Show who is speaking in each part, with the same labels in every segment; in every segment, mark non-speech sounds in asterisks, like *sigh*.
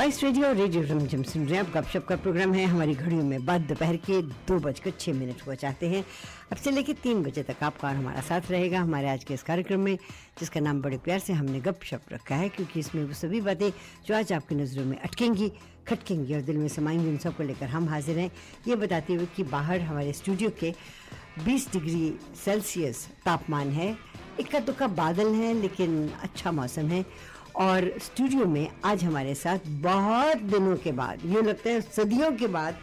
Speaker 1: Spice radio और radio Rimjhim सुन रहे हैं आप गपशप का प्रोग्राम है हमारी घड़ियों में बाद दोपहर के दो बजकर छः मिनट को चाहते हैं अब से लेकर तीन बजे तक आपका और हमारा साथ रहेगा हमारे आज के इस कार्यक्रम में जिसका नाम बड़े प्यार से हमने गपशप रखा है क्योंकि इसमें वो सभी बातें जो आज आपकी नज़रों में अटकेंगी खटकेंगी और दिल में समाएँगी उन सबको लेकर हम हाजिर हैं ये बताते हुए कि बाहर हमारे स्टूडियो के 20 डिग्री सेल्सियस तापमान है इक्का दुक्का बादल है लेकिन अच्छा मौसम है और स्टूडियो में आज हमारे साथ बहुत दिनों के बाद यूँ लगता है सदियों के बाद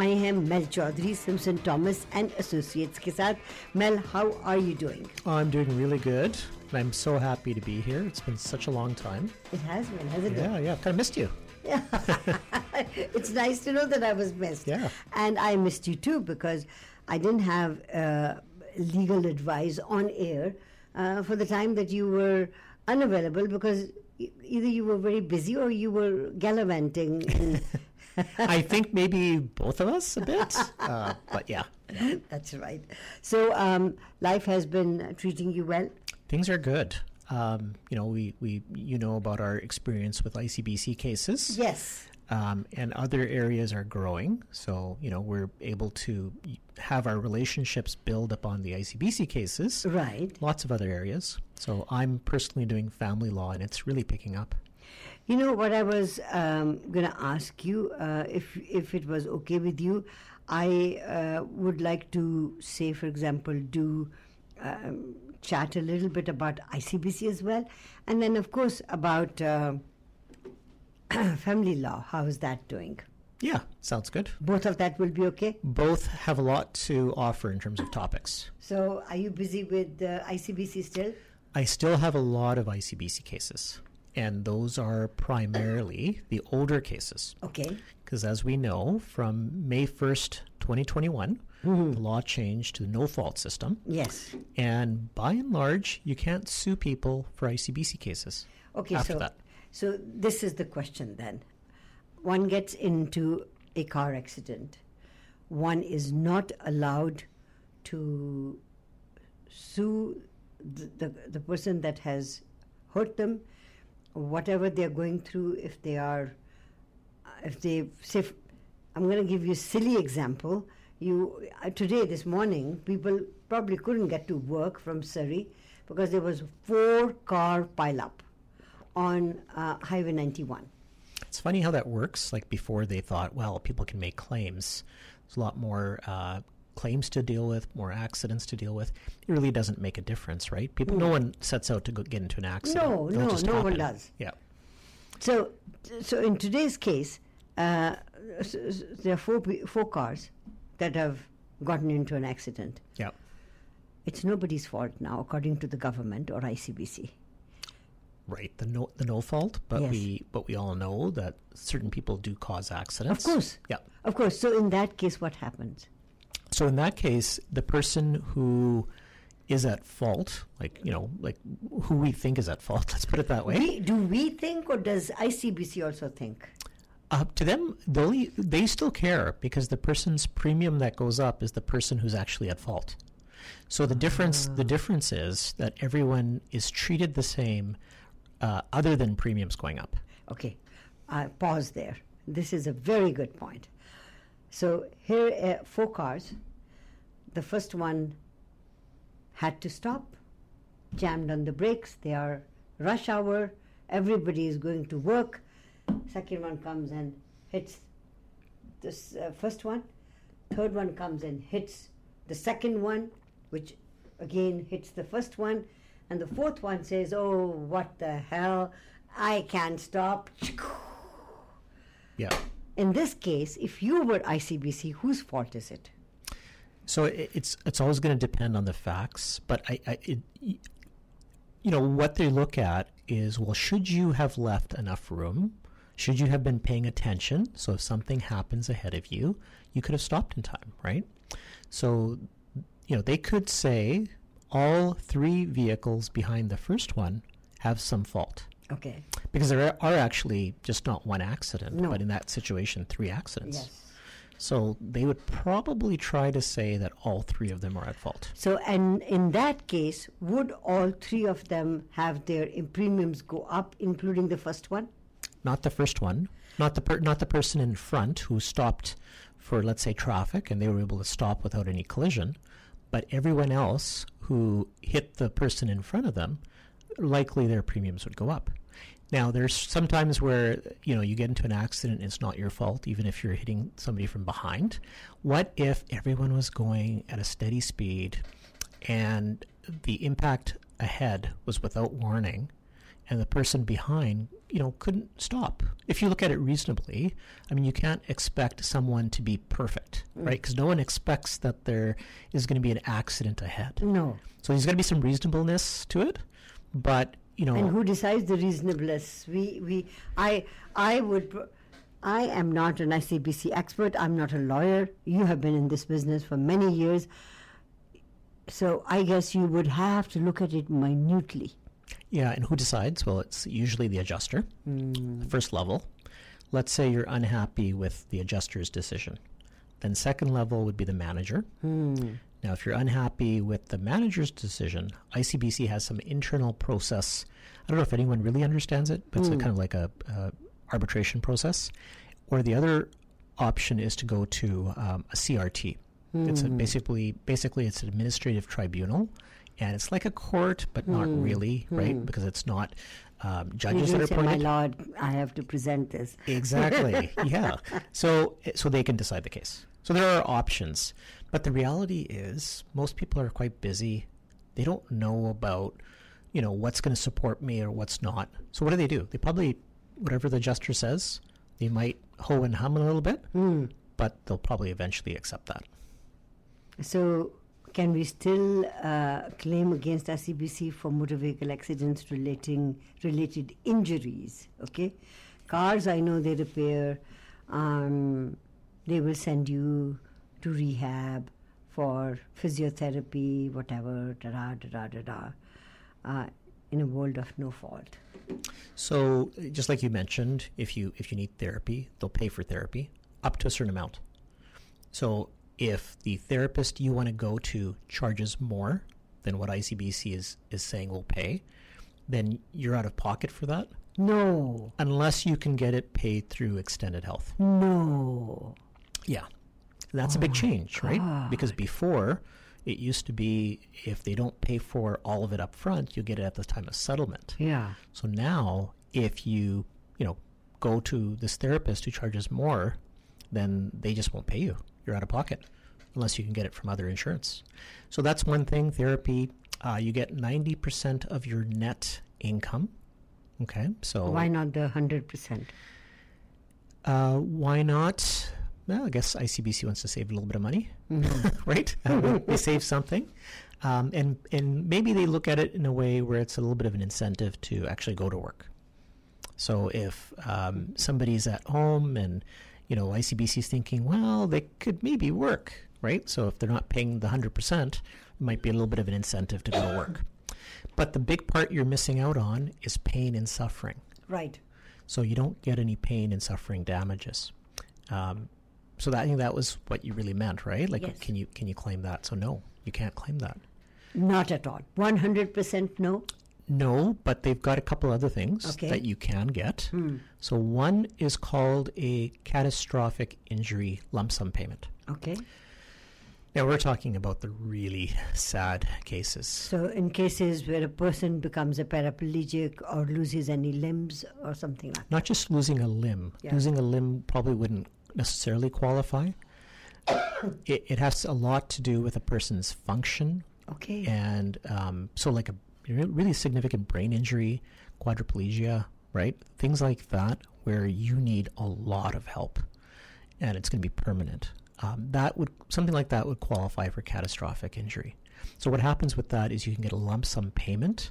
Speaker 1: आए हैं Mel Chaudhary Simpson Thomas and associates के साथ Mel how are you doing
Speaker 2: I'm doing really good. and I'm so happy to be here. It's been such a long time.
Speaker 1: It has been, hasn't
Speaker 2: Yeah, yeah, I've kind of missed you.
Speaker 1: it? *laughs* it's nice to know that I was missed.
Speaker 2: Yeah.
Speaker 1: And I missed you too because I didn't have uh, legal advice on air uh, for the time that you were unavailable because e- either you were very busy or you were gallivanting. *laughs*
Speaker 2: I think maybe both of us a bit, uh, but yeah, *laughs*
Speaker 1: That's right. So um, life has been treating you well.
Speaker 2: things are good. Um, you know, we, we you know about our experience with ICBC cases.
Speaker 1: Yes.
Speaker 2: Um, and other areas are growing. So, you know, we're able to have our relationships build upon the ICBC cases.
Speaker 1: Right.
Speaker 2: Lots of other areas. So, I'm personally doing family law, and it's really picking up.
Speaker 1: You know what I was um, going to ask you, uh, if if it was okay with you, I uh, would like to say, for example, do um, chat a little bit about ICBC as well, and then of course about uh, *clears throat* family law. How is that doing?
Speaker 2: Yeah, sounds good.
Speaker 1: Both of that will be okay.
Speaker 2: Both have a lot to offer in terms of topics.
Speaker 1: So, are you busy with uh, ICBC still?
Speaker 2: I still have a lot of ICBC cases, and those are primarily *coughs* the older cases.
Speaker 1: Okay.
Speaker 2: Because as we know, from May 1st, 2021, the law changed to the no fault system.
Speaker 1: Yes.
Speaker 2: And by and large, you can't sue people for ICBC cases.
Speaker 1: Okay,
Speaker 2: after
Speaker 1: so
Speaker 2: that.
Speaker 1: So this is the question then. One gets into a car accident. One is not allowed to sue the, the, the person that has hurt them, whatever they're going through, if they are, if they say, I'm going to give you a silly example. You uh, today, this morning, people probably couldn't get to work from Surrey because there was four car pileup on uh, Highway 91.
Speaker 2: It's funny how that works. Like before, they thought, well, people can make claims. There's a lot more uh, claims to deal with, more accidents to deal with. It really doesn't make a difference, right? People, no one sets out to go get into an accident.
Speaker 1: No,
Speaker 2: They'll
Speaker 1: no, no one does.
Speaker 2: Yeah.
Speaker 1: So, so in today's case, uh, s- s- there are four four cars that have gotten into an accident.
Speaker 2: Yeah.
Speaker 1: It's nobody's fault now, according to the government or ICBC.
Speaker 2: Right. The no the no fault, but
Speaker 1: Yes.
Speaker 2: we but we all know that certain people do cause accidents.
Speaker 1: Of course.
Speaker 2: Yeah.
Speaker 1: Of course. So in that case, what happens?
Speaker 2: So in that case, the person who is at fault, like you know, like who we think is at fault, *laughs* let's put it that way.
Speaker 1: We, do we think, or does ICBC also think?
Speaker 2: Uh, to them, they they still care because the person's premium that goes up is the person who's actually at fault. So the difference the difference is that everyone is treated the same, uh, other than premiums going up.
Speaker 1: Okay, I pause there. This is a very good point. So here, uh, four cars. The first one had to stop, jammed on the brakes. They are rush hour. Everybody is going to work. Second one comes and hits this uh, first one. Third one comes and hits the second one, which again hits the first one. And the fourth one says, Oh, what the hell? I can't stop.
Speaker 2: Yeah.
Speaker 1: In this case, if you were ICBC, whose fault is it?
Speaker 2: So it, it's it's always going to depend on the facts, but I, I it, you know what they look at is well, should you have left enough room? Should you have been paying attention? So if something happens ahead of you, you could have stopped in time, right? So you know they could say all three vehicles behind the first one have some fault
Speaker 1: Okay.
Speaker 2: because there are actually just not one accident,
Speaker 1: No.
Speaker 2: but in that situation, three accidents.
Speaker 1: Yes.
Speaker 2: So they would probably try to say that all three of them are at fault.
Speaker 1: So, and in that case, would all three of them have their premiums go up, including the first one?
Speaker 2: Not the first one. Not the per- not the person in front who stopped for let's say traffic and they were able to stop without any collision, but everyone else who hit the person in front of them, likely their premiums would go up. Now, there's sometimes where you know you get into an accident, and it's not your fault, even if you're hitting somebody from behind. What if everyone was going at a steady speed, and the impact ahead was without warning, and the person behind, you know, couldn't stop? If you look at it reasonably, I mean, you can't expect someone to be perfect, mm. right? Because no one expects that there is going to be an accident ahead.
Speaker 1: No.
Speaker 2: So there's going to be some reasonableness to it, but you know,
Speaker 1: And who decides the reasonableness? We, we, I, I would. pro- I am not an ICBC expert. I'm not a lawyer. You have been in this business for many years. So I guess you would have to look at it minutely.
Speaker 2: Yeah, and who decides? Well, it's usually the adjuster,
Speaker 1: Hmm.
Speaker 2: first level. Let's say you're unhappy with the adjuster's decision. Then, second level would be the manager.
Speaker 1: Hmm.
Speaker 2: Now, if you're unhappy with the manager's decision, ICBC has some internal process. I don't know if anyone really understands it, but it's a kind of like a, arbitration process. Or the other option is to go to um, a CRT. It's a basically basically it's an administrative tribunal, and it's like a court, but not hmm. really, right? Hmm. Because it's not um, judges that are
Speaker 1: say, my lord, I have to present this.
Speaker 2: Exactly. *laughs* yeah. So so they can decide the case. So there are options, but the reality is most people are quite busy. They don't know about you know what's going to support me or what's not. So what do they do? They probably whatever the adjuster says, they might hoe and hum a little bit, hmm. but they'll probably eventually accept that.
Speaker 1: So, can we still uh, claim against ICBC for motor vehicle accidents relating related injuries? Okay, cars I know they repair. Um, they will send you to rehab for physiotherapy, whatever. Da da da da da. Uh, in a world of no fault.
Speaker 2: So just like you mentioned, if you if you need therapy, they'll pay for therapy up to a certain amount. So if the therapist you want to go to charges more than what ICBC is is saying will pay, then you're out of pocket for that
Speaker 1: No,
Speaker 2: unless you can get it paid through extended health.
Speaker 1: no.
Speaker 2: Yeah. That's a big oh change, right? Because before it used to be if they don't pay for all of it up front, you get it at the time of settlement.
Speaker 1: Yeah.
Speaker 2: So now, if you, you know, go to this therapist who charges more, then they just won't pay you. You're out of pocket unless you can get it from other insurance. So that's one thing. Therapy, uh, you get 90% of your net income. Okay, so
Speaker 1: Why not the hundred percent?
Speaker 2: uh, why not? Well, I guess ICBC wants to save a little bit of money, *laughs* right? Uh, they save something, um, and and maybe they look at it in a way where it's a little bit of an incentive to actually go to work. So if um, somebody's at home and you know ICBC is thinking, well, they could maybe work, right? So if they're not paying the hundred percent, it might be a little bit of an incentive to go to work. But the big part you're missing out on is pain and suffering.
Speaker 1: Right.
Speaker 2: So you don't get any pain and suffering damages. Um, so that, I think that was what you really meant, right? Like,
Speaker 1: Yes.
Speaker 2: can you can you claim that? So no, you can't claim that.
Speaker 1: Not at all. One hundred percent no.
Speaker 2: No, but they've got a couple other things
Speaker 1: Okay.
Speaker 2: that you can get. So one is called a catastrophic injury lump sum payment.
Speaker 1: Okay.
Speaker 2: Now we're talking about the really sad cases.
Speaker 1: So, in cases where a person becomes a paraplegic or loses any limbs or something like
Speaker 2: Not just losing a limb.
Speaker 1: Yeah.
Speaker 2: Losing a limb probably wouldn't necessarily qualify. *coughs* it, it has a lot to do with a person's function
Speaker 1: Okay.
Speaker 2: and um, so like a really significant brain injury, quadriplegia, right? Things like that where you need a lot of help, and it's going to be permanent. Um, that would something like that would qualify for catastrophic injury. So what happens with that is you can get a lump sum payment.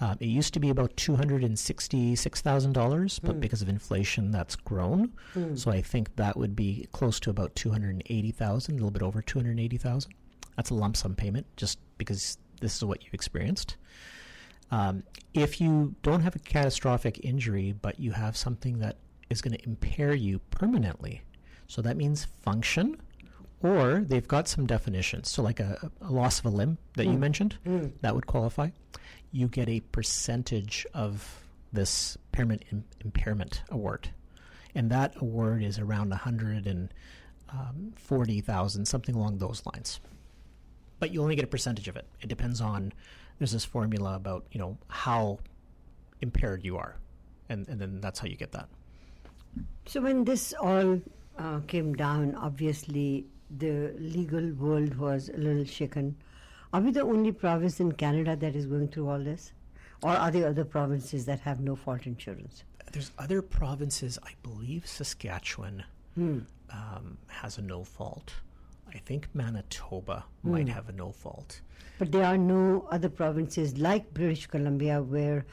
Speaker 2: Um, it used to be about two hundred and sixty-six thousand dollars, but because of inflation, that's grown. So I think that would be close to about two hundred and eighty thousand, a little bit over two hundred eighty thousand. That's a lump sum payment, just because this is what you've experienced. Um, if you don't have a catastrophic injury, but you have something that is going to impair you permanently, so that means function, or they've got some definitions. So, like a, a loss of a limb that you mm. mentioned, mm. that would qualify. You get a percentage of this impairment im- impairment award, and that award is around 140,000, um, something along those lines. But you only get a percentage of it. It depends on. There's this formula about you know how impaired you are, and and then that's how you get that.
Speaker 1: So when this all uh, came down, obviously the legal world was a little shaken. Are we the only province in Canada that is going through all this? Or are there other provinces that have no fault insurance?
Speaker 2: There's other provinces, I believe Saskatchewan
Speaker 1: Hmm.
Speaker 2: um, has a no fault. I think Manitoba might have a no fault.
Speaker 1: But there are no other provinces like British Columbia where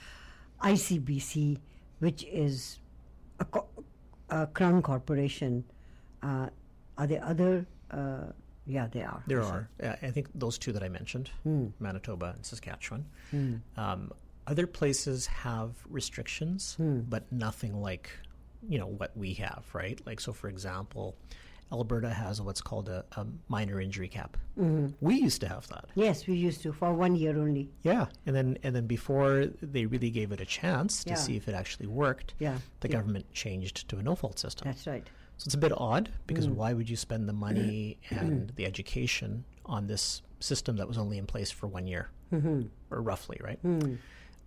Speaker 1: ICBC, which is a, co- a crown corporation, uh, are there other? Uh, yeah, they are.
Speaker 2: There are. Uh, I think those two that I mentioned, Manitoba and Saskatchewan. Um, other places have restrictions, but nothing like you know what we have, right? Like so, for example, Alberta has what's called a, a minor injury cap. Mm-hmm. We used to have that.
Speaker 1: Yes, we used to for one year only.
Speaker 2: Yeah, and then and then before they really gave it a chance to
Speaker 1: Yeah.
Speaker 2: see if it actually worked,
Speaker 1: Yeah,
Speaker 2: the
Speaker 1: yeah.
Speaker 2: government changed to a no fault system.
Speaker 1: That's right.
Speaker 2: So it's a bit odd because mm. why would you spend the money *clears throat* and the education on this system that was only in place for one year, mm-hmm. or roughly, right? Mm.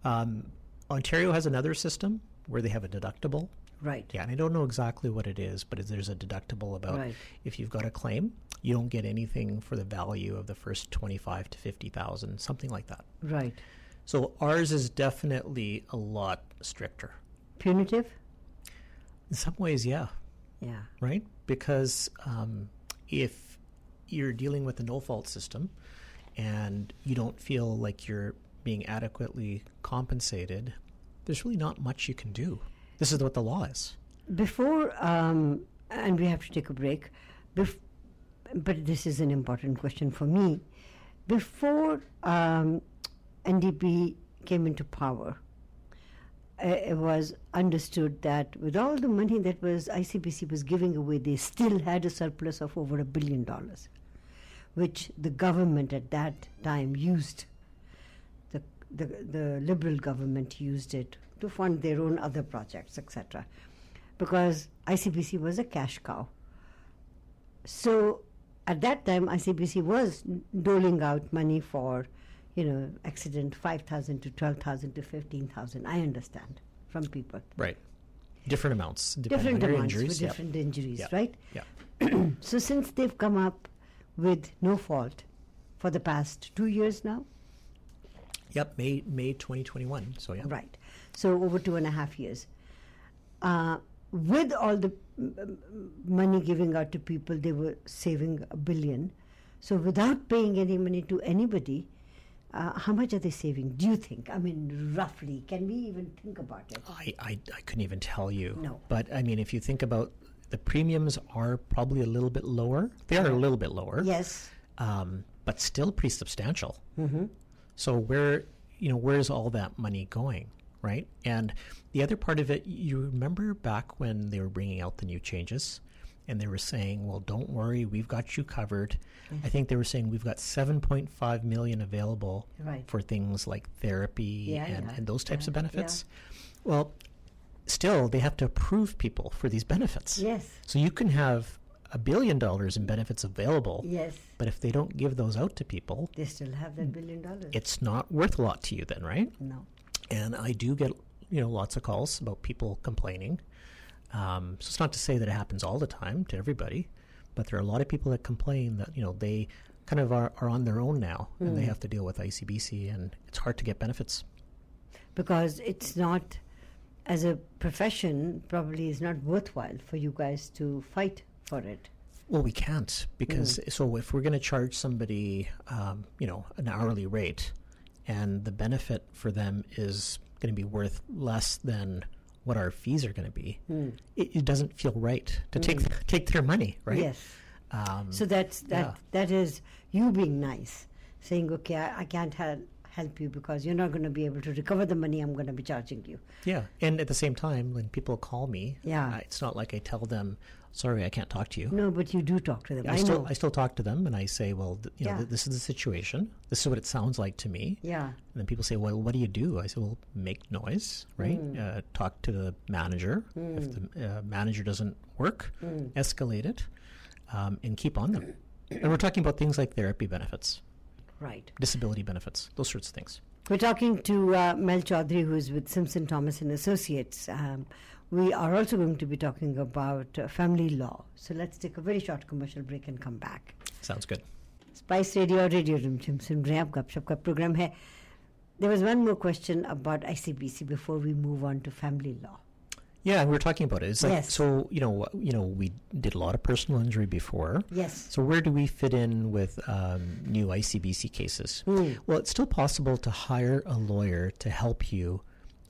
Speaker 2: Um, Ontario has another system where they have a deductible.
Speaker 1: Right.
Speaker 2: Yeah, and I don't know exactly what it is, but there's a deductible about
Speaker 1: Right.
Speaker 2: if you've got a claim, you don't get anything for the value of the first twenty-five to fifty thousand, something like that.
Speaker 1: Right.
Speaker 2: So ours is definitely a lot stricter.
Speaker 1: Punitive?
Speaker 2: In some ways, yeah.
Speaker 1: Yeah.
Speaker 2: right? Because um, if you're dealing with a no fault system and you don't feel like you're being adequately compensated, there's really not much you can do. This is what the law is.
Speaker 1: Before, um, and we have to take a break, bef- but this is an important question for me. Before um, NDP came into power, uh, it was understood that with all the money that was ICBC was giving away, they still had a surplus of over a billion dollars, which the government at that time used. The, the, the liberal government used it to fund their own other projects, etc. Because ICBC was a cash cow. So at that time, ICBC was doling out money for, you know, accident 5,000 to 12,000 to 15,000. I understand from people.
Speaker 2: Right. Different amounts.
Speaker 1: Different amounts
Speaker 2: injuries. Yep.
Speaker 1: different injuries,
Speaker 2: Yep.
Speaker 1: right?
Speaker 2: Yeah. *clears throat*
Speaker 1: So since they've come up with no fault for the past two years now,
Speaker 2: Yep. May May 2021. So yeah.
Speaker 1: Right. So over two and a half years. Uh, with all the money giving out to people, they were saving a billion. So without paying any money to anybody, uh, how much are they saving? Do you think? I mean, roughly. Can we even think about it?
Speaker 2: I, I, I couldn't even tell you.
Speaker 1: No.
Speaker 2: But I mean, if you think about the premiums are probably a little bit lower. They are a little bit lower.
Speaker 1: Yes.
Speaker 2: um, but still pretty substantial.
Speaker 1: Mm-hmm.
Speaker 2: So where you know where's all that money going, right? And the other part of it, you remember back when they were bringing out the new changes, and they were saying, "Well, don't worry, we've got you covered." Mm-hmm. I think they were saying we've got 7.5 million available
Speaker 1: Right.
Speaker 2: for things like therapy
Speaker 1: Yeah,
Speaker 2: and,
Speaker 1: yeah,
Speaker 2: and those types
Speaker 1: yeah,
Speaker 2: of benefits. Well, still they have to approve people for these benefits.
Speaker 1: Yes.
Speaker 2: So you can have a billion dollars in benefits available,
Speaker 1: Yes.
Speaker 2: but if they don't give those out to people,
Speaker 1: They still have that billion dollars.
Speaker 2: it's not worth a lot to you then, right?
Speaker 1: no.
Speaker 2: And I do get, you know, lots of calls about people complaining. Um, so it's not to say that it happens all the time to everybody, but there are a lot of people that complain that, you know, they kind of are, are on their own now and they have to deal with ICBC and it's hard to get benefits.
Speaker 1: because it's not as a profession probably is not worthwhile for you guys to fight for it
Speaker 2: Well, we can't because
Speaker 1: Mm.
Speaker 2: so if we're going to charge somebody, um, you know, an hourly rate, and the benefit for them is going to be worth less than what our fees are going to be, it, it doesn't feel right to take take their money, right?
Speaker 1: Mm. yes
Speaker 2: Um,
Speaker 1: so that's that
Speaker 2: yeah.
Speaker 1: that is you being nice saying okay i, I can't help help you because you're not going to be able to recover the money i'm going to be charging you
Speaker 2: yeah, and at the same time, when people call me,
Speaker 1: Yeah.
Speaker 2: uh, it's not like I tell them, sorry, I can't talk to you.
Speaker 1: No, but you do talk to them.
Speaker 2: I,
Speaker 1: I,
Speaker 2: still
Speaker 1: know.
Speaker 2: I still talk to them and I say, well, th- you know, th- this is the situation. This is what it sounds like to me.
Speaker 1: yeah.
Speaker 2: And then people say, well, what do you do? I say, well, make noise, right?
Speaker 1: Hmm.
Speaker 2: Uh, talk to the manager. If the uh, manager doesn't work,
Speaker 1: Hmm.
Speaker 2: escalate it um, and keep on them. And we're talking about things like therapy benefits,
Speaker 1: Right.
Speaker 2: Disability benefits, those sorts of things.
Speaker 1: We're talking to uh, Mel Chaudhary, who is with Simpson Thomas and Associates. Um, we are also going to be talking about uh, family law. So let's take a very short commercial break and come back.
Speaker 2: Sounds good.
Speaker 1: Spice Radio Radio Room, Simpson. सुन रहे हैं आप गपशप का programme है there was one more question about I C B C before
Speaker 2: yeah, we were talking about it. It's like
Speaker 1: Yes.
Speaker 2: so you know you know we did a lot of personal injury before.
Speaker 1: Yes.
Speaker 2: So where do we fit in with um, new ICBC cases? Well, it's still possible to hire a lawyer to help you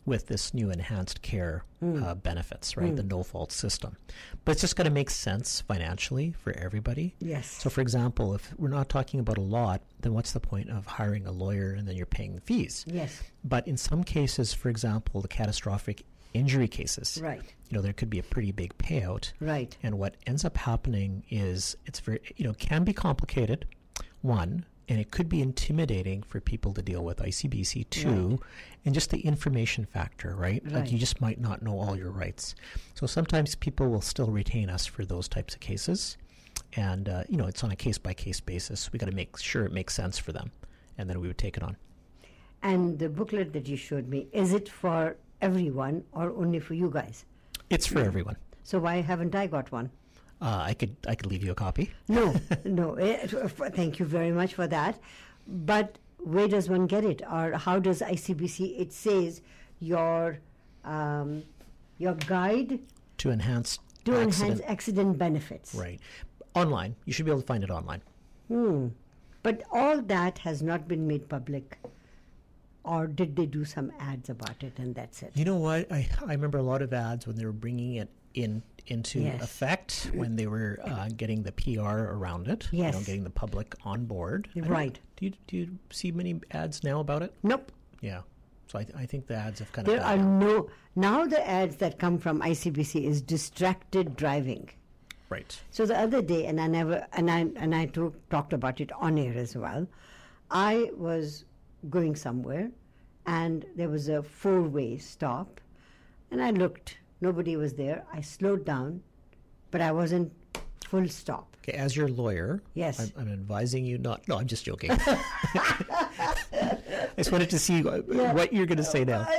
Speaker 2: with this new enhanced care uh, benefits, right? The no fault system, but it's just going to make sense financially for everybody.
Speaker 1: Yes.
Speaker 2: So, for example, if we're not talking about a lot, then what's the point of hiring a lawyer and then you're paying the fees?
Speaker 1: Yes.
Speaker 2: But in some cases, for example, the catastrophic injury cases,
Speaker 1: Right.
Speaker 2: you know, there could be a pretty big payout.
Speaker 1: Right.
Speaker 2: And what ends up happening is it's very, you know, can be complicated, one, and it could be intimidating for people to deal with ICBC, two, and just the information factor, right? Like you just might not know all your rights. So sometimes people will still retain us for those types of cases. And, uh, you know, it's on a case by case basis. We got to make sure it makes sense for them. And then we would take it on.
Speaker 1: And the booklet that you showed me, is it for everyone or only for you guys?
Speaker 2: It's for everyone.
Speaker 1: So why haven't I got one?
Speaker 2: Uh, I could I could leave you a copy.
Speaker 1: No, *laughs* no. eh, f- Thank you very much for that. But where does one get it, or how does ICBC? It says your um, your guide
Speaker 2: To enhance
Speaker 1: to
Speaker 2: accident,
Speaker 1: enhance accident benefits.
Speaker 2: right? Online, you should be able to find it online.
Speaker 1: Hmm. But all that has not been made public, or did they do some ads about it and that's it?
Speaker 2: You know what? I I remember a lot of ads when they were bringing it in into
Speaker 1: Yes.
Speaker 2: effect when they were uh, getting the PR around it. You know, getting the public on board.
Speaker 1: Right.
Speaker 2: Do you do you see many ads now about it?
Speaker 1: Nope.
Speaker 2: Yeah. So I, I think the ads have kind
Speaker 1: There
Speaker 2: of
Speaker 1: There
Speaker 2: are down.
Speaker 1: no now the ads that come from ICBC is distracted driving.
Speaker 2: right.
Speaker 1: So the other day, and I never, and I and I to- talked about it on air as well. I was going somewhere, and there was a four-way stop, and I looked. Nobody was there. I slowed down, but I wasn't full stop.
Speaker 2: Okay, as your lawyer,
Speaker 1: Yes.
Speaker 2: I'm, I'm advising you not. No, I'm just joking. *laughs* I just wanted to see what, what you're going to say now. *laughs*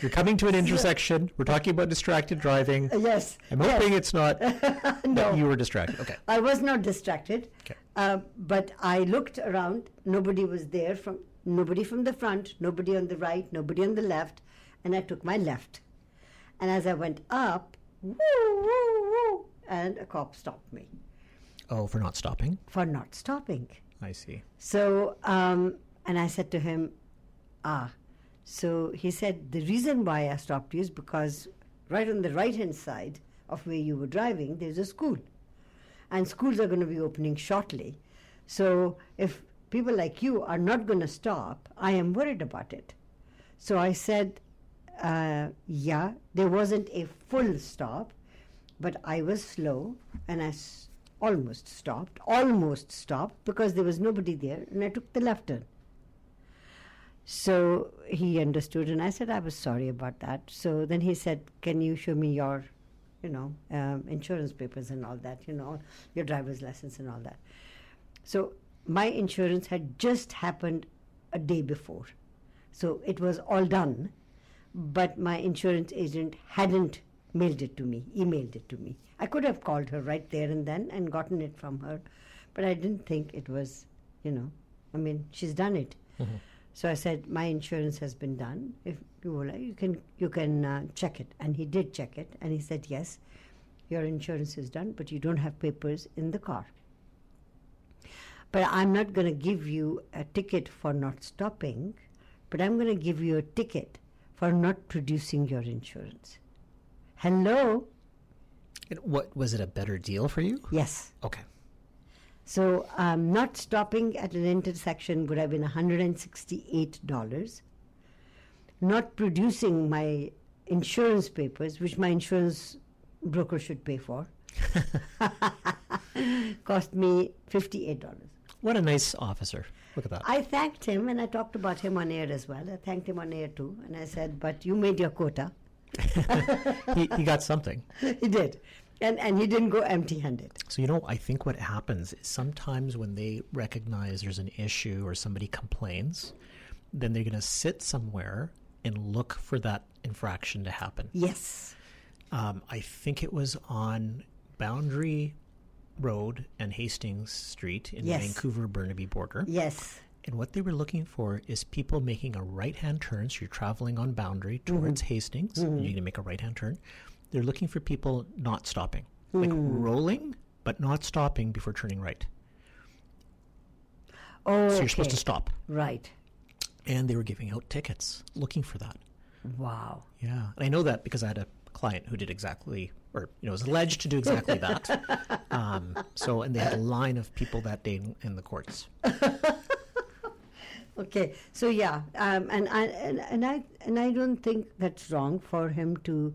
Speaker 2: You're coming to an intersection. We're talking about distracted driving.
Speaker 1: Yes.
Speaker 2: I'm
Speaker 1: yes.
Speaker 2: hoping it's not *laughs* that you were distracted. Okay.
Speaker 1: I was not distracted,
Speaker 2: Okay.
Speaker 1: uh, but I looked around. Nobody was there from nobody from the front, nobody on the right, nobody on the left, and I took my left. And as I went up, woo woo woo, and a cop stopped me
Speaker 2: Oh, for not stopping.
Speaker 1: for not stopping.
Speaker 2: I see.
Speaker 1: So, um, and I said to him, ah. So he said, the reason why I stopped you is because right on the right hand side of where you were driving, there's a school. And schools are going to be opening shortly. So if people like you are not going to stop, I am worried about it. So I said, uh, yeah, there wasn't a full stop, but I was slow and I s- almost stopped, almost stopped because there was nobody there and I took the left turn. So he understood and I said, I was sorry about that. So then he said, Can you show me your, you know, um, insurance papers and all that, you know, your driver's license and all that. So my insurance had just happened a day before. So it was all done, but my insurance agent hadn't mailed it to me, emailed it to me. I could have called her right there and then and gotten it from her, but I didn't think it was, you know, I mean, she's done it. So I said, my insurance has been done. If you will, you can you can uh, check it. And he did check it, and he said, yes, your insurance is done, but you don't have papers in the car. But I'm not going to give you a ticket for not stopping, but I'm going to give you a ticket for not producing your insurance. Hello?
Speaker 2: What was it a better deal for you?
Speaker 1: Yes.
Speaker 2: Okay.
Speaker 1: So um, not stopping at an intersection would have been $168. Not producing my insurance papers, which my insurance broker should pay for, *laughs* *laughs* Cost me $58.
Speaker 2: What a nice officer. Look at that.
Speaker 1: I thanked him and I talked about him on air as well. I thanked him on air too. And I said, But you made your quota. *laughs*
Speaker 2: he, he got something. *laughs*
Speaker 1: he did. And, and he didn't go empty handed.
Speaker 2: So, you know, I think what happens is sometimes when they recognize there's an issue or somebody complains, then they're going to sit somewhere and look for that infraction to happen.
Speaker 1: Yes.
Speaker 2: Um, I think it was on Boundary Road and Hastings Street in
Speaker 1: Yes.
Speaker 2: the Vancouver Burnaby border.
Speaker 1: Yes.
Speaker 2: And what they were looking for is people making a right hand turn. So you're traveling on Boundary mm-hmm. towards Hastings, and you're going to make a right hand turn. They're looking for people not stopping, like mm. rolling, but not stopping before turning right.
Speaker 1: Oh,
Speaker 2: So you're supposed to stop.
Speaker 1: Right.
Speaker 2: And they were giving out tickets looking for that.
Speaker 1: Wow.
Speaker 2: Yeah. And I know that because I had a client who did exactly, or, you know, was alleged to do exactly that. *laughs* Um, so, and they had a line of people that day in, in the courts. *laughs*
Speaker 1: Okay, so yeah, um, and I and, and I and I don't think that's wrong for him to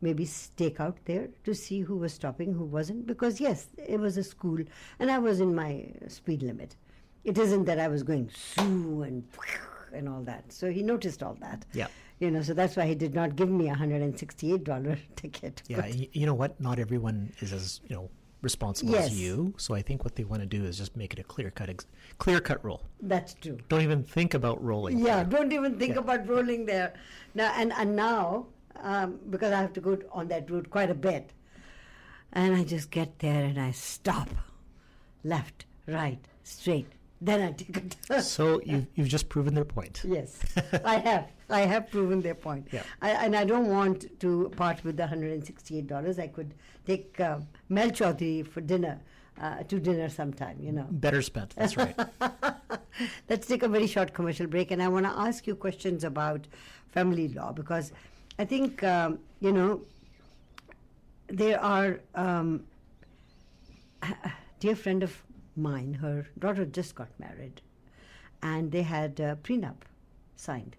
Speaker 1: maybe stake out there to see who was stopping, who wasn't, because yes, it was a school, and I was in my speed limit. It isn't that I was going and *laughs* and all that. So he noticed all that.
Speaker 2: Yeah.
Speaker 1: You know, so that's why he did not give me a hundred and sixty-eight dollar *laughs* ticket.
Speaker 2: Yeah, y- you know what? Not everyone is as you know responsible
Speaker 1: Yes.
Speaker 2: as you. So I think what they want to do is just make it a clear cut, ex- clear cut rule.
Speaker 1: That's true.
Speaker 2: Don't even think about rolling.
Speaker 1: Yeah, don't even think
Speaker 2: Yeah.
Speaker 1: about rolling there. Now and and now um, because I have to go on that route quite a bit, and I just get there and I stop, left, right, straight. Then I take *laughs* turn.
Speaker 2: So you've you've just proven their point.
Speaker 1: Yes, *laughs* I have. I have proven their point.
Speaker 2: Yeah.
Speaker 1: I, and I don't want to part with the hundred and sixty-eight dollars. I could take uh, Mel Chaudhary for dinner, uh, to dinner sometime. You know.
Speaker 2: Better spent. That's right. *laughs*
Speaker 1: Let's take a very short commercial break, and I want to ask you questions about family law because I think um, you know there are um, *sighs* dear friend of mine. Her daughter just got married, and they had a prenup signed,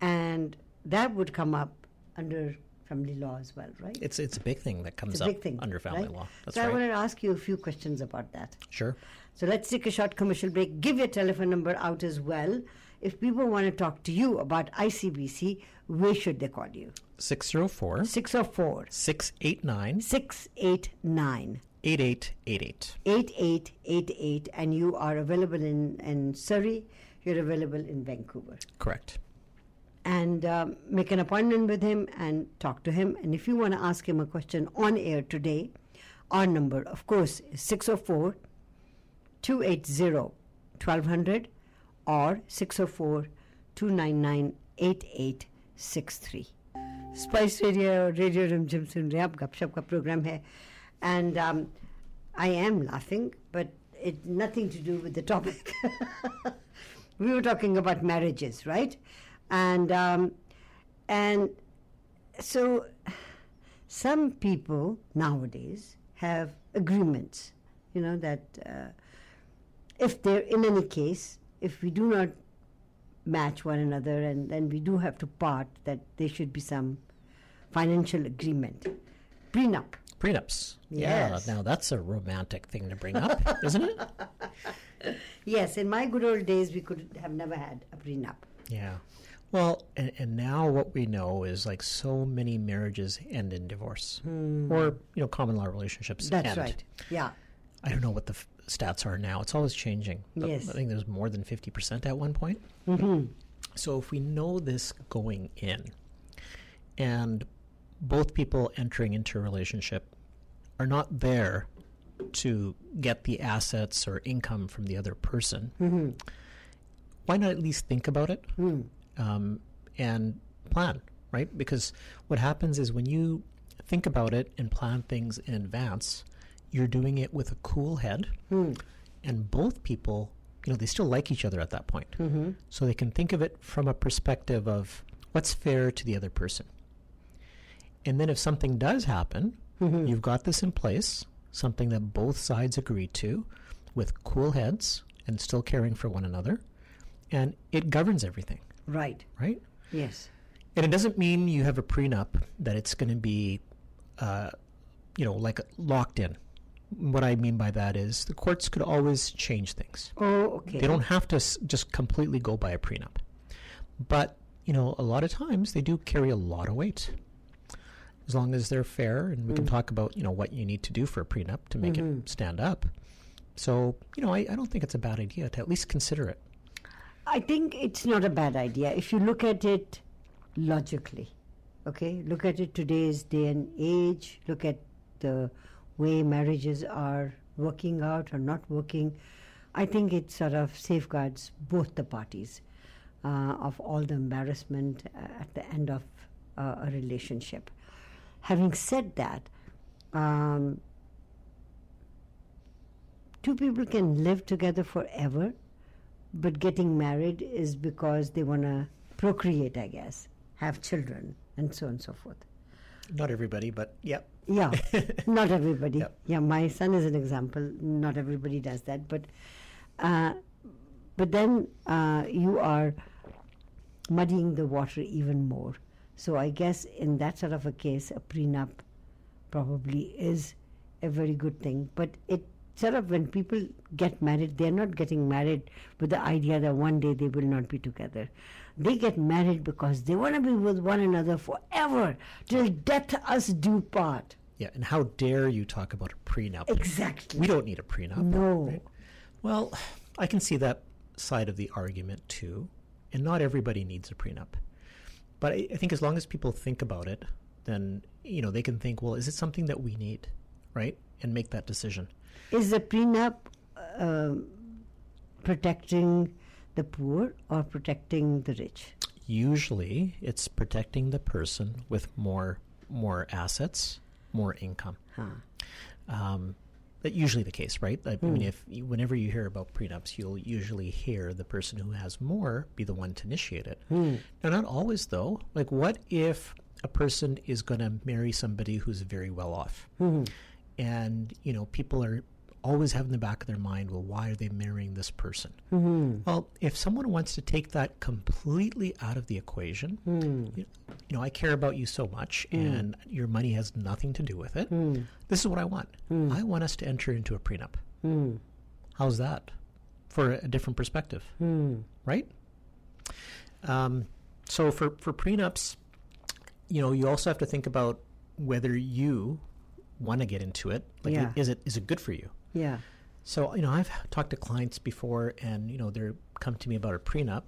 Speaker 1: and that would come up under family law as well, right?
Speaker 2: it's it's a big thing that comes up
Speaker 1: thing
Speaker 2: under family
Speaker 1: right?
Speaker 2: law. That's
Speaker 1: so I
Speaker 2: right.
Speaker 1: wanted to ask you a few questions about that.
Speaker 2: Sure.
Speaker 1: So let's take a short commercial break. Give your telephone number out as well. If people want to talk to you about ICBC, where should they call you?
Speaker 2: 604
Speaker 1: 604
Speaker 2: 689
Speaker 1: 689
Speaker 2: 8888.
Speaker 1: 8888. And you are available in, in Surrey, you're available in Vancouver.
Speaker 2: Correct.
Speaker 1: And um, make an appointment with him and talk to him. And if you want to ask him a question on air today, our number, of course, is 604 280 1200 or 604 299 8863. Spice radio radio Rimjhim सुन रहे हैं आप गपशप का programme है and um, I am laughing, but it's nothing to do with the topic. *laughs* we were talking about marriages, right? And um, and so some people nowadays have agreements, you know, that uh, if they're in any case, if we do not match one another and then we do have to part, that there should be some financial agreement, prenup.
Speaker 2: Prenups.
Speaker 1: Yes.
Speaker 2: Yeah. Now that's a romantic thing to bring up, *laughs* isn't it?
Speaker 1: yes in my good old days we could have never had a prenup
Speaker 2: Yeah. Well, and, and now what we know is like so many marriages end in divorce or, you know, common law relationships.
Speaker 1: Hmm. that's
Speaker 2: end.
Speaker 1: right yeah
Speaker 2: I don't know what the f- stats are now. It's always changing.
Speaker 1: Yes.
Speaker 2: I think there's more than 50% at one point. So if we know this going in and both people entering into a relationship are not there to get the assets or income from the other person, mm-hmm. why not at least think about it hmm. um, and plan, right? Because what happens is when you think about it and plan things in advance, you're doing it with a cool head, hmm. and both people, you know, they still like each other at that point. Mm-hmm. So they can think of it from a perspective of what's fair to the other person. And then if something does happen, you've got this in place, something that both sides agree to, with cool heads and still caring for one another, and it governs everything,
Speaker 1: right
Speaker 2: right?
Speaker 1: yes
Speaker 2: And it doesn't mean you have a prenup that it's going to be uh, you know, like locked in. What I mean by that is the courts could always change things.
Speaker 1: Oh, okay.
Speaker 2: They don't have to s- just completely go by a prenup. But, you know, a lot of times they do carry a lot of weight. As long as they're fair, and we can talk about, you know, what you need to do for a prenup to make it stand up. So, you know, I, I don't think it's a bad idea to at least consider it.
Speaker 1: I think it's not a bad idea if you look at it logically. Okay, look at it today's day and age. Look at the way marriages are working out or not working. I think it sort of safeguards both the parties uh, of all the embarrassment uh, at the end of uh, a relationship. Having said that, um, two people can live together forever but getting married is because they want to procreate, I guess, have children, and so on and so forth.
Speaker 2: Not everybody, but yep.
Speaker 1: Yeah, *laughs* not everybody.
Speaker 2: Yep.
Speaker 1: Yeah, my son is an example. Not everybody does that, but uh, but then uh, you are muddying the water even more. So I guess in that sort of a case, a prenup probably is a very good thing. But it sort of when people get married, they're not getting married with the idea that one day they will not be together. They get married because they want to be with one another forever till death us do part.
Speaker 2: Yeah, and how dare you talk about a prenup?
Speaker 1: Exactly.
Speaker 2: We don't need a prenup.
Speaker 1: No.
Speaker 2: right? Well, I can see that side of the argument too. And not everybody needs a prenup. But I, I think as long as people think about it, then, you know, they can think, well, is it something that we need? Right? And make that decision.
Speaker 1: Is the prenup um, protecting the poor or protecting the rich?
Speaker 2: Usually it's protecting the person with more more assets, more income.
Speaker 1: Huh.
Speaker 2: Um, that's usually the case, right? I mean, hmm. if you, whenever you hear about prenups, you'll usually hear the person who has more be the one to initiate it. Hmm. Now, not always, though. Like, what if a person is going to marry somebody who's very well off, hmm. and you know, people are always have in the back of their mind, well, why are they marrying this person? Mm-hmm. Well, if someone wants to take that completely out of the equation, you, you know, I care about you so much, mm. and your money has nothing to do with it. Mm. This is what I want. I want us to enter into a prenup. How's that for a different perspective? Right? Um, so for for prenups, you know, you also have to think about whether you want to get into it. Like,
Speaker 1: Yeah.
Speaker 2: is it is it good for you?
Speaker 1: Yeah.
Speaker 2: So you know, I've talked to clients before, and you know, they're come to me about a prenup,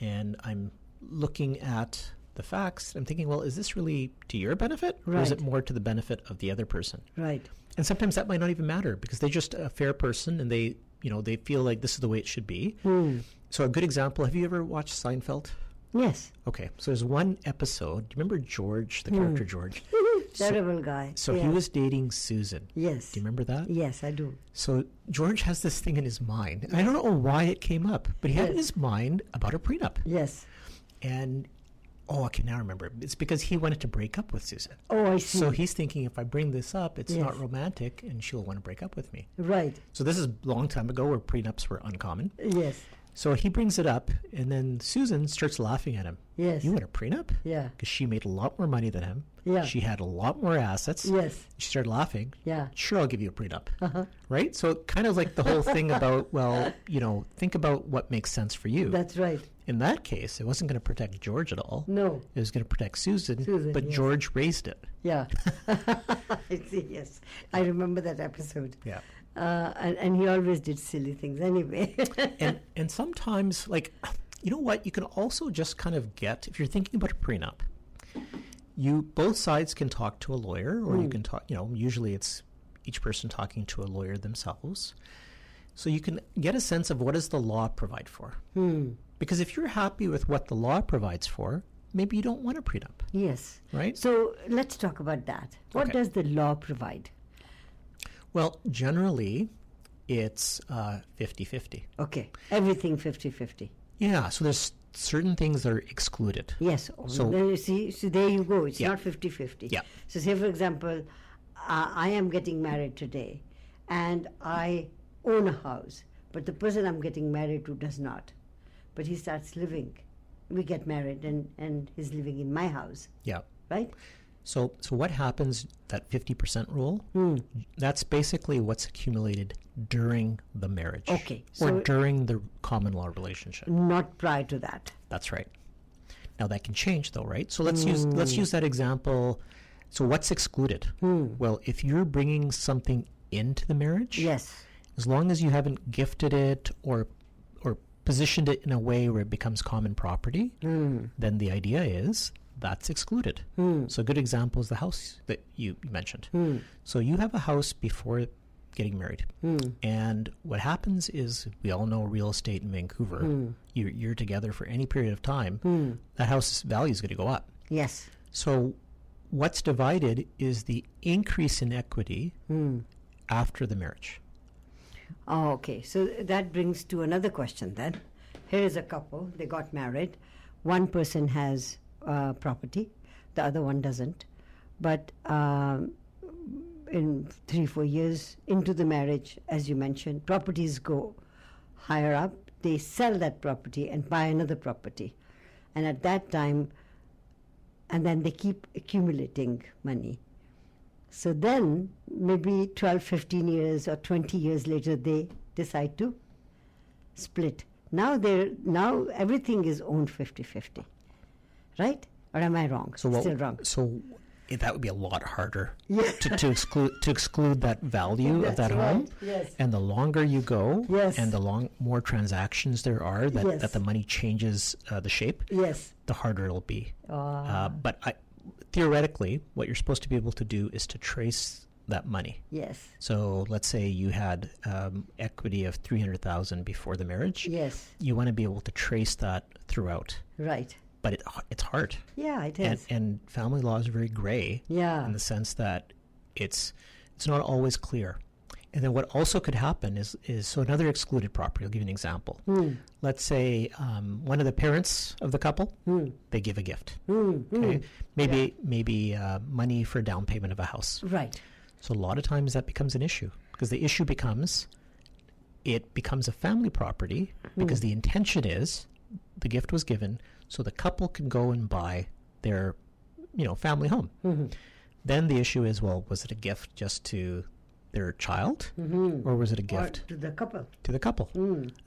Speaker 2: and I'm looking at the facts. I'm thinking, well, is this really to your benefit, or is it more to the benefit of the other person?
Speaker 1: Right.
Speaker 2: And sometimes that might not even matter because they're just a fair person, and they, you know, they feel like this is the way it should be. Hmm. So a good example: Have you ever watched Seinfeld?
Speaker 1: Yes.
Speaker 2: Okay, so there's one episode. Do you remember George, the hmm. character George? *laughs*
Speaker 1: Terrible guy.
Speaker 2: So
Speaker 1: yeah.
Speaker 2: he was dating Susan.
Speaker 1: Yes.
Speaker 2: Do you remember that?
Speaker 1: Yes, I do.
Speaker 2: So George has this thing in his mind. and I don't know why it came up, but he had in his mind about a prenup.
Speaker 1: Yes.
Speaker 2: And oh, I can now remember. It's because he wanted to break up with Susan.
Speaker 1: Oh, I see.
Speaker 2: So he's thinking if I bring this up, it's not romantic and she'll want to break up with me.
Speaker 1: right.
Speaker 2: So this is a long time ago where prenups were uncommon.
Speaker 1: Yes.
Speaker 2: So he brings it up, and then Susan starts laughing at him.
Speaker 1: Yes.
Speaker 2: You want a prenup?
Speaker 1: Yeah.
Speaker 2: Because she made a lot more money than him.
Speaker 1: Yeah.
Speaker 2: She had a lot more assets.
Speaker 1: Yes.
Speaker 2: She started laughing.
Speaker 1: Yeah.
Speaker 2: Sure, I'll give you a prenup.
Speaker 1: Uh-huh.
Speaker 2: Right? So kind of like the whole thing about, *laughs* well, you know, think about what makes sense for you.
Speaker 1: That's right.
Speaker 2: In that case, it wasn't going to protect George at all.
Speaker 1: No.
Speaker 2: It was going to protect Susan,
Speaker 1: Susan,
Speaker 2: but
Speaker 1: yes.
Speaker 2: George raised it.
Speaker 1: Yeah. *laughs* *laughs* I see. Yes. I remember that episode.
Speaker 2: Yeah.
Speaker 1: Uh, and, and he always did silly things anyway.
Speaker 2: and and sometimes like you know what you can also just kind of get if you're thinking about a prenup you both sides can talk to a lawyer or you can talk you know usually it's each person talking to a lawyer themselves so you can get a sense of what does the law provide for because if you're happy with what the law provides for maybe you don't want a prenup
Speaker 1: yes.
Speaker 2: right
Speaker 1: So let's talk about that. What
Speaker 2: Okay.
Speaker 1: does the law provide?
Speaker 2: well generally it's uh, 50-50
Speaker 1: Okay. Everything 50 50.
Speaker 2: yeah so there's certain things are excluded
Speaker 1: Yes.
Speaker 2: So-
Speaker 1: Then you see, so there you go. It's
Speaker 2: Yeah.
Speaker 1: not 50 50.
Speaker 2: Yeah.
Speaker 1: So, say, for example, uh, I am getting married today and I own a house, but the person I'm getting married to does not. But he starts living. We get married and, and he's living in my house,
Speaker 2: yeah
Speaker 1: right?
Speaker 2: So, so what happens? That fifty percent rule.
Speaker 1: Hmm.
Speaker 2: That's basically what's accumulated during the marriage.
Speaker 1: Okay,
Speaker 2: Or
Speaker 1: so-
Speaker 2: during the common law relationship.
Speaker 1: Not prior to that.
Speaker 2: That's right. Now that can change, though, right? So let's use hmm. let's use that example. So what's excluded? Hmm. Well, if you're bringing something into the marriage,
Speaker 1: Yes.
Speaker 2: as long as you haven't gifted it or or positioned it in a way where it becomes common property, hmm. then the idea is that's excluded. Hmm. So a good example is the house that you mentioned. Hmm. So you have a house before getting married, hmm. and what happens is we all know real estate in Vancouver. You're, you're together for any period of time, that house's value is going to go up.
Speaker 1: Yes.
Speaker 2: So what's divided is the increase in equity after the marriage.
Speaker 1: Oh, okay. So that brings to another question then. Here is a couple, they got married. One person has uh, property, the other one doesn't. But um, in three, four years into the marriage, as you mentioned, properties go higher up. They sell that property and buy another property. And at that time, and then they keep accumulating money. So then, maybe 12, 15 years or 20 years later, they decide to split. Now they're now everything is owned 50-50. Right? Or am I wrong?
Speaker 2: So what,
Speaker 1: Still wrong.
Speaker 2: So that would be a lot harder *laughs*
Speaker 1: Yeah.
Speaker 2: to, to exclude to exclude that value of that home.
Speaker 1: yes.
Speaker 2: And the longer you go,
Speaker 1: Yes.
Speaker 2: and the long more transactions there are that,
Speaker 1: Yes.
Speaker 2: that the money changes uh, the shape,
Speaker 1: Yes.
Speaker 2: the harder it'll be.
Speaker 1: Ah.
Speaker 2: Uh, but I, theoretically, what you're supposed to be able to do is to trace that money.
Speaker 1: Yes.
Speaker 2: So let's say you had um, equity of three hundred thousand before the marriage.
Speaker 1: Yes.
Speaker 2: You want to be able to trace that throughout,
Speaker 1: Right.
Speaker 2: But it, it's hard.
Speaker 1: Yeah, it
Speaker 2: and, and family law is very gray
Speaker 1: Yeah.
Speaker 2: in the sense that it's it's not always clear. And then what also could happen is is so another excluded property. I'll give you an example.
Speaker 1: Hmm.
Speaker 2: Let's say um, one of the parents of the couple they give a gift. Okay, maybe maybe uh, money for down payment of a house.
Speaker 1: Right.
Speaker 2: So a lot of times that becomes an issue because the issue becomes it becomes a family property because the intention is the gift was given so the couple can go and buy their you know family home. Then the issue is well was it a gift just to their child or was it a
Speaker 1: Or
Speaker 2: gift
Speaker 1: to the couple.
Speaker 2: to the couple?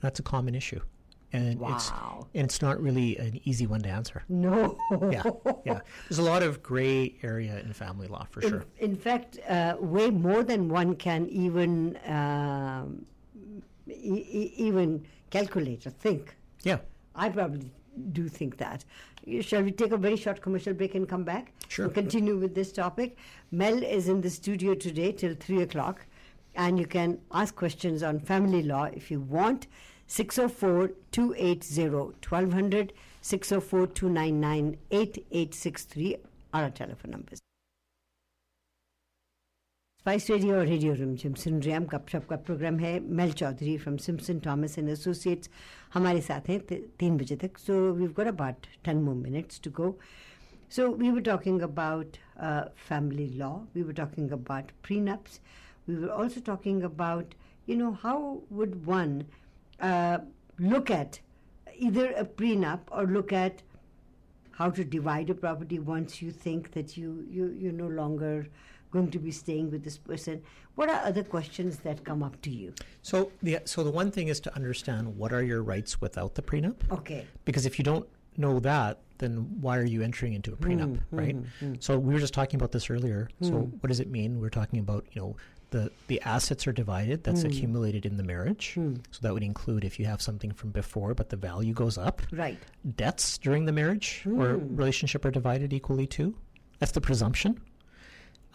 Speaker 2: That's a common issue. And it's and it's not really an easy one to answer.
Speaker 1: No.
Speaker 2: Yeah. Yeah. There's a lot of gray area in family law for sure.
Speaker 1: In, in fact, uh, way more than one can even um, e- even calculate or think.
Speaker 2: Yeah.
Speaker 1: I probably do think that. Shall we take a very short commercial break and come back?
Speaker 2: Sure.
Speaker 1: And continue with this topic. Mel is in the studio today till 3 o'clock, and you can ask questions on family law if you want. 604 280 1200, 604 299 8863 are our telephone numbers. Spice Radio or Radio Room Jimson Riam Gup Shup ka program hai Mel Chaudhary from Simpson Thomas and Associates hamare saath hain 3 baje so we've got about 10 more minutes to go. So we were talking about uh, family law. We were talking about prenups. We were also talking about you know how would one uh, look at either a prenup or look at how to divide a property once you think that you you you no longer going to be staying with this person what are other questions that come up to you
Speaker 2: So the so the one thing is to understand what are your rights without the prenup,
Speaker 1: okay
Speaker 2: because if you don't know that, then why are you entering into a prenup, mm, mm, right? Mm, so we were just talking about this earlier. So what does it mean? We're talking about you know the the assets are divided. That's accumulated in the marriage. So that would include if you have something from before, but the value goes up.
Speaker 1: right
Speaker 2: Debts during the marriage or relationship are divided equally too. That's the presumption.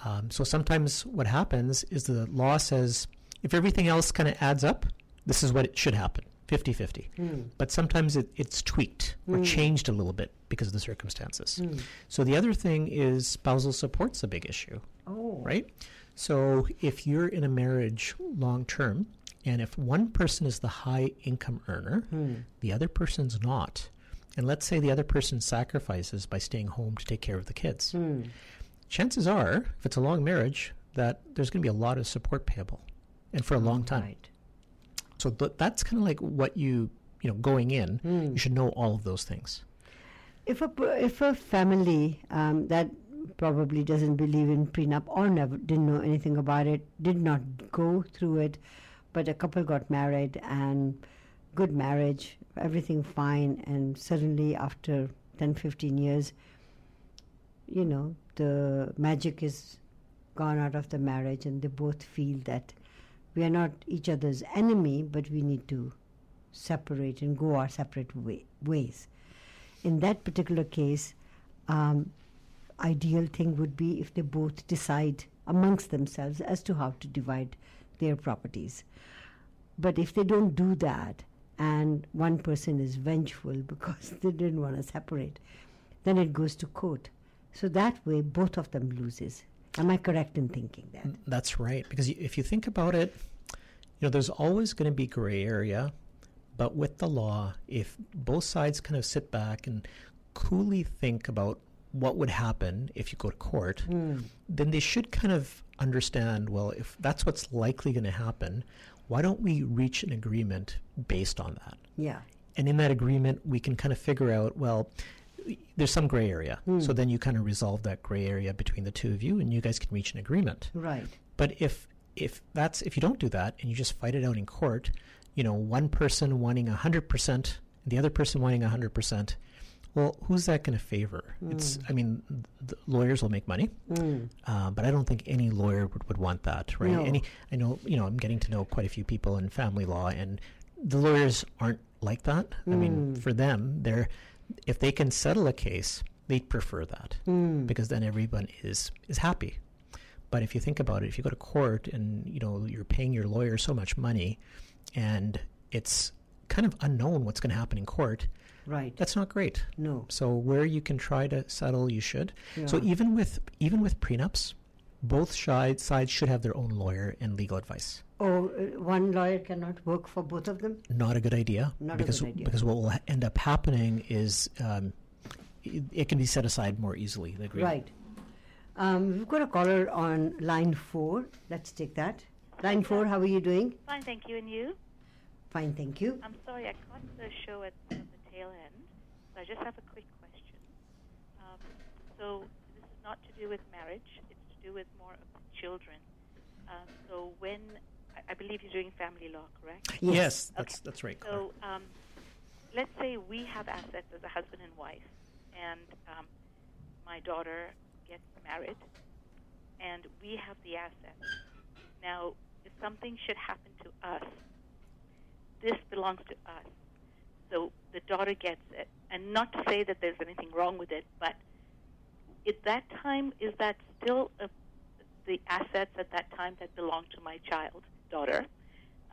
Speaker 2: Um, so sometimes what happens is the law says if everything else kind of adds up, this is what it should happen 50 50. Hmm. But sometimes it, it's tweaked or hmm. changed a little bit because of the circumstances. Hmm. So the other thing is spousal support's a big issue,
Speaker 1: oh.
Speaker 2: right? So if you're in a marriage long term, and if one person is the high income earner, the other person's not, and let's say the other person sacrifices by staying home to take care of the kids, chances are, if it's a long marriage, that there's going to be a lot of support payable, and for a long time.
Speaker 1: right
Speaker 2: So th- that's kind of like what you, you know, going in, you should know all of those things.
Speaker 1: if a if a family um, that probably doesn't believe in prenup or never didn't know anything about it, did not go through it, but a couple got married and good marriage, everything fine, and suddenly after 10, 15 years, you know, the magic is gone out of the marriage, and they both feel that we are not each other's enemy, but we need to separate and go our separate way, ways. In that particular case, um, ideal thing would be if they both decide amongst themselves as to how to divide their properties. But if they don't do that, and one person is vengeful *laughs* because they didn't want to separate, then it goes to court. So that way, both of them loses. Am I correct in thinking that?
Speaker 2: That's right. Because if you think about it, you know, there's always going to be gray area, but with the law, if both sides kind of sit back and coolly think about what would happen if you go to court,
Speaker 1: Mm.
Speaker 2: then they should kind of understand well, if that's what's likely going to happen, why don't we reach an agreement based on that?
Speaker 1: Yeah.
Speaker 2: And in that agreement, we can kind of figure out well, there's some gray area. So then you kind of resolve that gray area between the two of you, and you guys can reach an agreement.
Speaker 1: Right.
Speaker 2: But if if that's if you don't do that and you just fight it out in court, you know, one person wanting hundred percent, the other person wanting hundred percent, well, who's that going to favor? It's I mean, the lawyers will make money,
Speaker 1: Mm.
Speaker 2: uh, but I don't think any lawyer would, would want that, right?
Speaker 1: No.
Speaker 2: Any I know you know I'm getting to know quite a few people in family law, and the lawyers aren't like that. I mean, for them, they're if they can settle a case, they'd prefer that
Speaker 1: Mm.
Speaker 2: because then everyone is is happy. But if you think about it, if you go to court and you know you're paying your lawyer so much money, and it's kind of unknown what's going to happen in court,
Speaker 1: Right.
Speaker 2: that's not great.
Speaker 1: No.
Speaker 2: So where you can try to settle, you should. So even with even with prenups, both sides sides should have their own lawyer and legal advice.
Speaker 1: Oh, uh, one lawyer cannot work for both of them?
Speaker 2: Not a good idea.
Speaker 1: Not a
Speaker 2: because
Speaker 1: good idea.
Speaker 2: because what will end up happening is um, it, it can be set aside more easily. The.
Speaker 1: Right. Um, we've got a caller on line four. Let's take that. Line four, how are you doing?
Speaker 3: Fine, thank you. And you?
Speaker 1: Fine, thank you.
Speaker 3: I'm sorry, I caught the show at the tail end, so I just have a quick question. Um, so this is not to do with marriage; it's to do with more of the children. Um, so when I, I believe you're doing family law, correct?
Speaker 2: Yes,
Speaker 3: Okay.
Speaker 2: that's that's right.
Speaker 3: So um, let's say we have assets as a husband and wife, and um, my daughter gets married, and we have the assets. Now, if something should happen to us, this belongs to us. So the daughter gets it. And not to say that there's anything wrong with it, but at that time, is that still a, the assets at that time that belong to my child, daughter?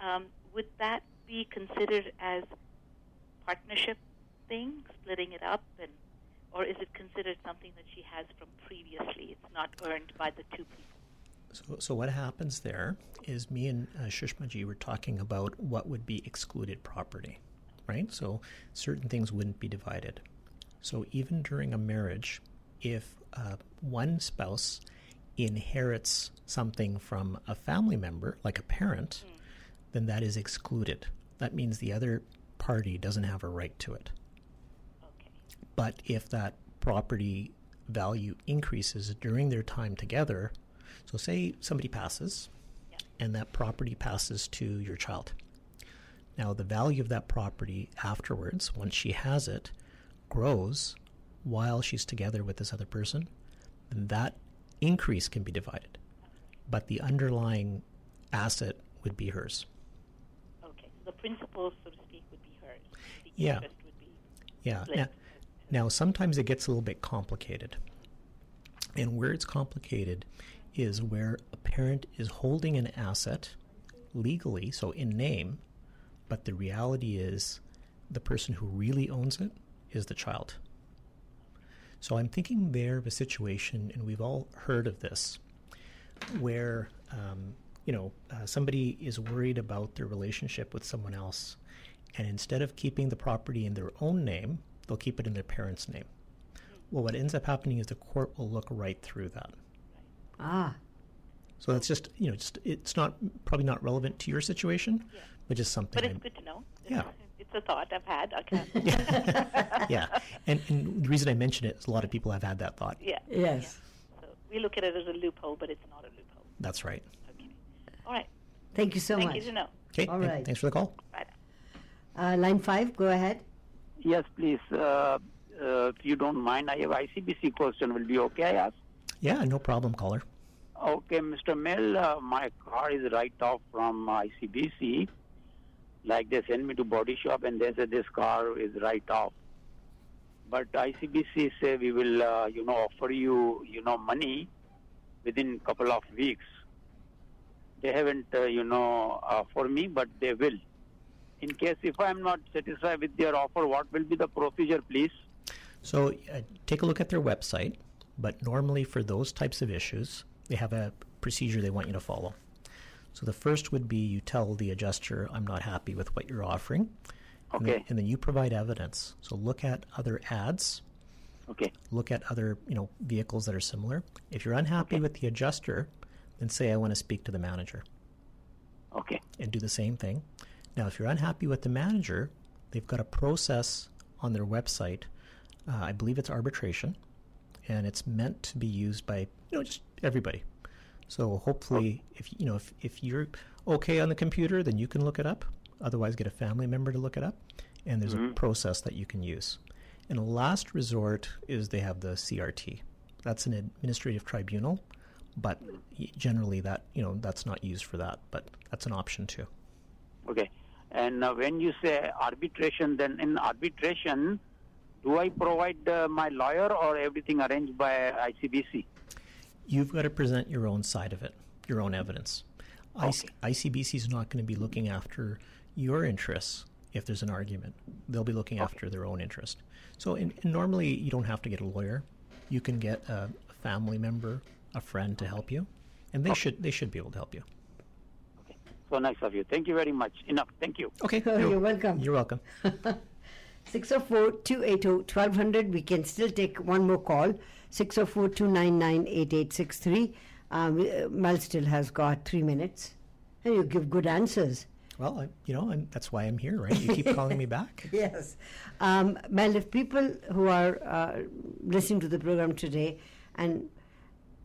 Speaker 3: Um, would that be considered as partnership thing, splitting it up, and or is it considered something that she has from previously? It's not earned by the two people.
Speaker 2: So, so what happens there is me and uh, were talking about what would be excluded property, right? So certain things wouldn't be divided. So even during a marriage, if uh, one spouse inherits something from a family member, like a parent, then that is excluded. That means the other party doesn't have a right to it.
Speaker 3: Okay.
Speaker 2: But if that property value increases during their time together, so say somebody passes
Speaker 3: Yeah.
Speaker 2: and that property passes to your child. Now, the value of that property afterwards, once she has it, grows while she's together with this other person, then that increase can be divided. But the underlying asset would be hers.
Speaker 3: Okay. So the principal, so to speak, would be hers. The
Speaker 2: Yeah.
Speaker 3: would be
Speaker 2: Yeah. now, sometimes it gets a little bit complicated. And where it's complicated is where a parent is holding an asset legally, so in name, but the reality is the person who really owns it is the child. So I'm thinking there of a situation, and we've all heard of this, where um, you know uh, somebody is worried about their relationship with someone else, and instead of keeping the property in their own name, they'll keep it in their parents' name. Well, what ends up happening is the court will look right through that.
Speaker 1: Ah,
Speaker 2: So that's just you know just it's not probably not relevant to your situation,
Speaker 3: Yeah.
Speaker 2: but just something.
Speaker 3: But it's
Speaker 2: I'm-
Speaker 3: good to know.
Speaker 2: Yeah.
Speaker 3: It's a thought I've had. Okay. *laughs* *laughs*
Speaker 2: yeah, and, and the reason I mention it is a lot of people have had that thought.
Speaker 3: yeah.
Speaker 1: yes.
Speaker 3: we look at it as a loophole, but it's not a loophole.
Speaker 2: That's right.
Speaker 3: Okay. All right.
Speaker 1: Thank you so
Speaker 3: Thank
Speaker 1: much.
Speaker 3: Thank you to know.
Speaker 2: Okay.
Speaker 1: All right.
Speaker 2: Thanks for the call.
Speaker 3: Bye.
Speaker 1: Uh, line five, go ahead.
Speaker 4: Yes, please. Uh, uh, if you don't mind, I have ICBC question. Will be okay, I ask?
Speaker 2: Yeah, no problem, caller.
Speaker 4: Okay, Mr. Mill, uh, my car is right off from ICBC. Like they send me to body shop and they say this car is right off. But ICBC say we will, uh, you know, offer you, you know, money within couple of weeks. They haven't, uh, you know, uh, for me, but they will. In case if I am not satisfied with their offer, what will be the procedure, please?
Speaker 2: So uh, take a look at their website, but normally for those types of issues, they have a procedure they want you to follow. So the first would be you tell the adjuster, I'm not happy with what you're offering. And then,
Speaker 4: Okay.
Speaker 2: and then you provide evidence. So look at other ads,
Speaker 4: Okay.
Speaker 2: look at other you know vehicles that are similar. If you're unhappy
Speaker 4: Okay.
Speaker 2: with the adjuster, then say I want to speak to the manager
Speaker 4: Okay.
Speaker 2: and do the same thing. Now, if you're unhappy with the manager, they've got a process on their website. Uh, I believe it's arbitration, and it's meant to be used by you know just everybody. So hopefully, if you know if, if you're okay on the computer, then you can look it up. Otherwise, get a family member to look it up, and there's a process that you can use. And a last resort is they have the CRT. That's an administrative tribunal, but generally that you know that's not used for that, but that's an option too.
Speaker 4: Okay. And uh, when you say arbitration, then in arbitration, do I provide uh, my lawyer or everything arranged by ICBC?
Speaker 2: You've got to present your own side of it, your own evidence. IC-
Speaker 4: Okay.
Speaker 2: ICBC is not going to be looking after your interests if there's an argument. They'll be looking after their own interest. So, in, and normally you don't have to get a lawyer. You can get a, a family member, a friend to help you, and they should they should be able to help you.
Speaker 4: Okay. So nice of you. Thank you very much. Enough. Thank you.
Speaker 2: Okay,
Speaker 1: Oh, *laughs* you're welcome.
Speaker 2: You're welcome. *laughs*
Speaker 1: 604 280 1200. We can still take one more call. 604 299 8863. Um, uh, Mel still has got three minutes. And you give good answers.
Speaker 2: Well, I, you know, I'm, that's why I'm here, right? You keep calling me back. *laughs*
Speaker 1: Yes. Um, Mel, if people who are uh, listening to the program today and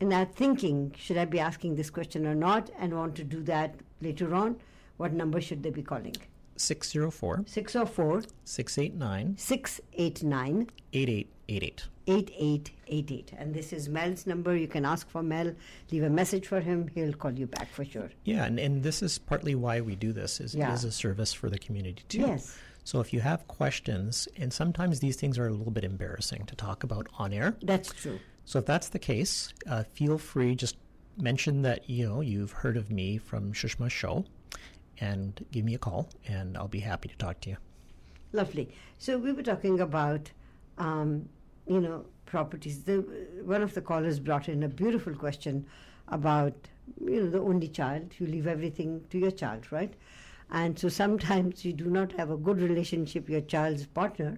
Speaker 1: and are thinking, should I be asking this question or not, and want to do that later on, what number should they be calling?
Speaker 2: 604
Speaker 1: 604
Speaker 2: 689
Speaker 1: 689
Speaker 2: 8888.
Speaker 1: 8888. And this is Mel's number. You can ask for Mel, leave a message for him. He'll call you back for sure.
Speaker 2: Yeah, and, and this is partly why we do this is
Speaker 1: Yeah.
Speaker 2: it is a service for the community too.
Speaker 1: Yes.
Speaker 2: So if you have questions, and sometimes these things are a little bit embarrassing to talk about on air.
Speaker 1: That's true.
Speaker 2: So if that's the case, uh, feel free just mention that you know you've heard of me from Shushma's show, and give me a call, and I'll be happy to talk to you.
Speaker 1: Lovely. So we were talking about, um, you know, properties. The, one of the callers brought in a beautiful question about, you know, the only child. You leave everything to your child, right? And so sometimes you do not have a good relationship with your child's partner,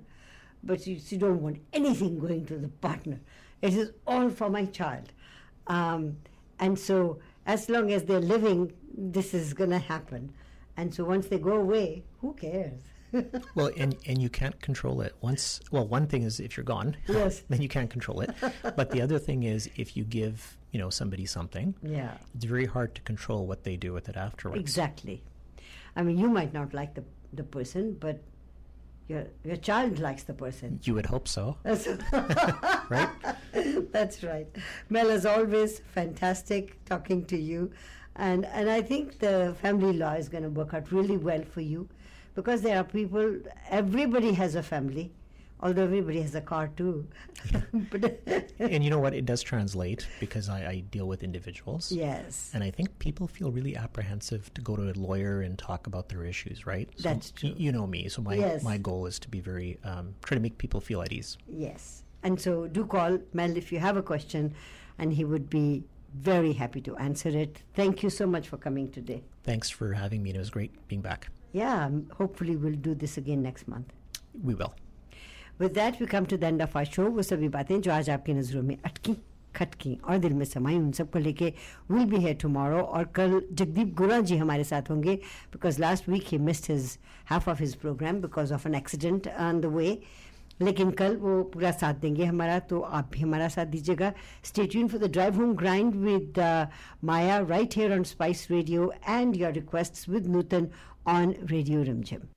Speaker 1: but you, you don't want anything going to the partner. It is all for my child. Um, and so as long as they're living, this is going to happen. And so once they go away, who cares? *laughs*
Speaker 2: Well, and and you can't control it. Once, well, one thing is if you're gone, *laughs*
Speaker 1: Yes.
Speaker 2: then you can't control it. but the other thing is if you give you know somebody something,
Speaker 1: Yeah,
Speaker 2: it's very hard to control what they do with it afterwards.
Speaker 1: exactly. I mean, you might not like the the person, but your your child likes the person.
Speaker 2: You would hope so, *laughs* right?
Speaker 1: that's right. Mel, as always, fantastic talking to you, and and I think the family law is going to work out really well for you, because there are people. Everybody has a family, although everybody has a car too. *laughs*
Speaker 2: and you know what? It does translate because I, I deal with individuals.
Speaker 1: yes,
Speaker 2: And I think people feel really apprehensive to go to a lawyer and talk about their issues, right? So
Speaker 1: That's
Speaker 2: y-
Speaker 1: true.
Speaker 2: you know me, so my
Speaker 1: Yes.
Speaker 2: my goal is to be very um, try to make people feel at ease.
Speaker 1: Yes. And so do call Mel if you have a question, and he would be very happy to answer it. Thank you so much for coming today.
Speaker 2: Thanks for having me. It was great being back
Speaker 1: Yeah, um, hopefully we'll do this again next month.
Speaker 2: We will.
Speaker 1: With that, we come to the end of our show. वो सभी बातें जो आज आपकी नज़रों में अटकी खटकी और दिल में समाई उन सबको लेके विल बी है टुमारो और कल जगदीप गुरा जी हमारे साथ होंगे because last week he missed his half of his program because of an accident on the way लेकिन कल वो पूरा साथ देंगे हमारा तो आप भी हमारा साथ दीजिएगा stay tune for the drive home grind with Maya right here on spice radio and your request with Nutan on Radio Rimjim.